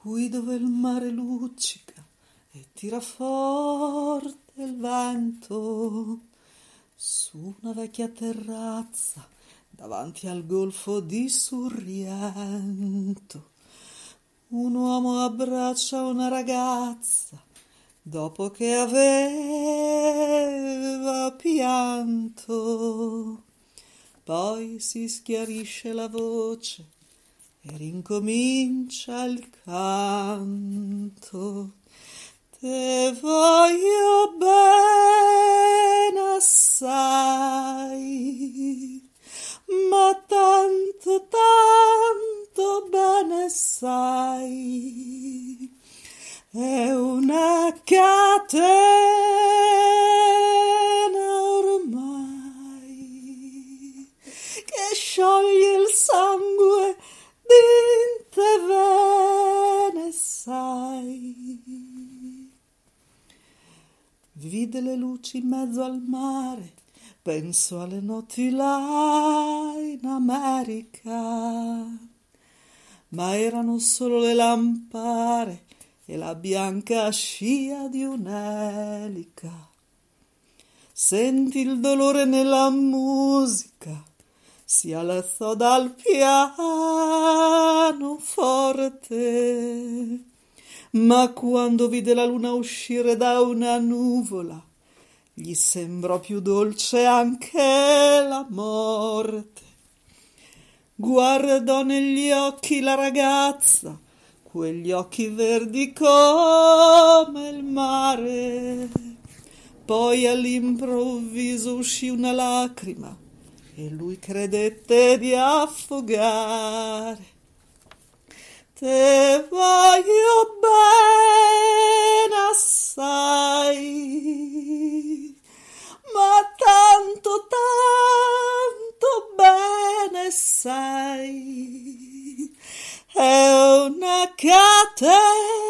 qui dove il mare luccica e tira forte il vento, su una vecchia terrazza davanti al golfo di Sorrento. Un uomo abbraccia una ragazza dopo che aveva pianto. Poi si schiarisce la voce e rincomincia il canto. Te voglio bene assai, ma tanto, tanto bene sai. È una catena ormai che scioglie Vide le luci in mezzo al mare, penso alle notti là in America, ma erano solo le lampare e la bianca scia di un'elica. Senti il dolore nella musica, si alzò dal piano forte ma quando vide la luna uscire da una nuvola, gli sembrò più dolce anche la morte. Guardò negli occhi la ragazza, quegli occhi verdi come il mare. Poi all'improvviso uscì una lacrima e lui credette di affogare. Te voglio bene assai, ma tanto, tanto bene sai, è una catena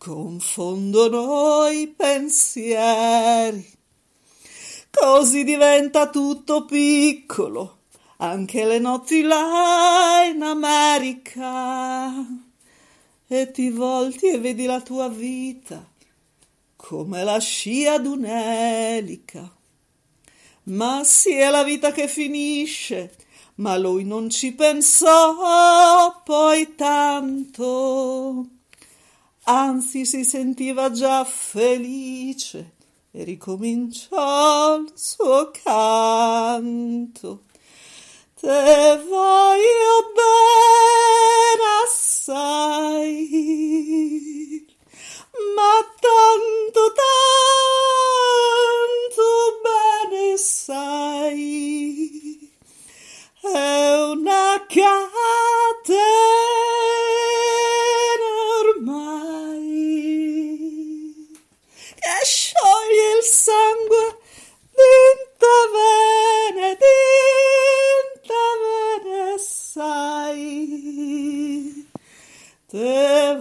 confondono i pensieri. Così diventa tutto piccolo, anche le notti là in America. E ti volti e vedi la tua vita come la scia d'un'elica. Ma sì è la vita che finisce, ma lui non ci pensò poi tanto anzi si sentiva già felice e ricominciò il suo canto. Te voglio bene assai, Te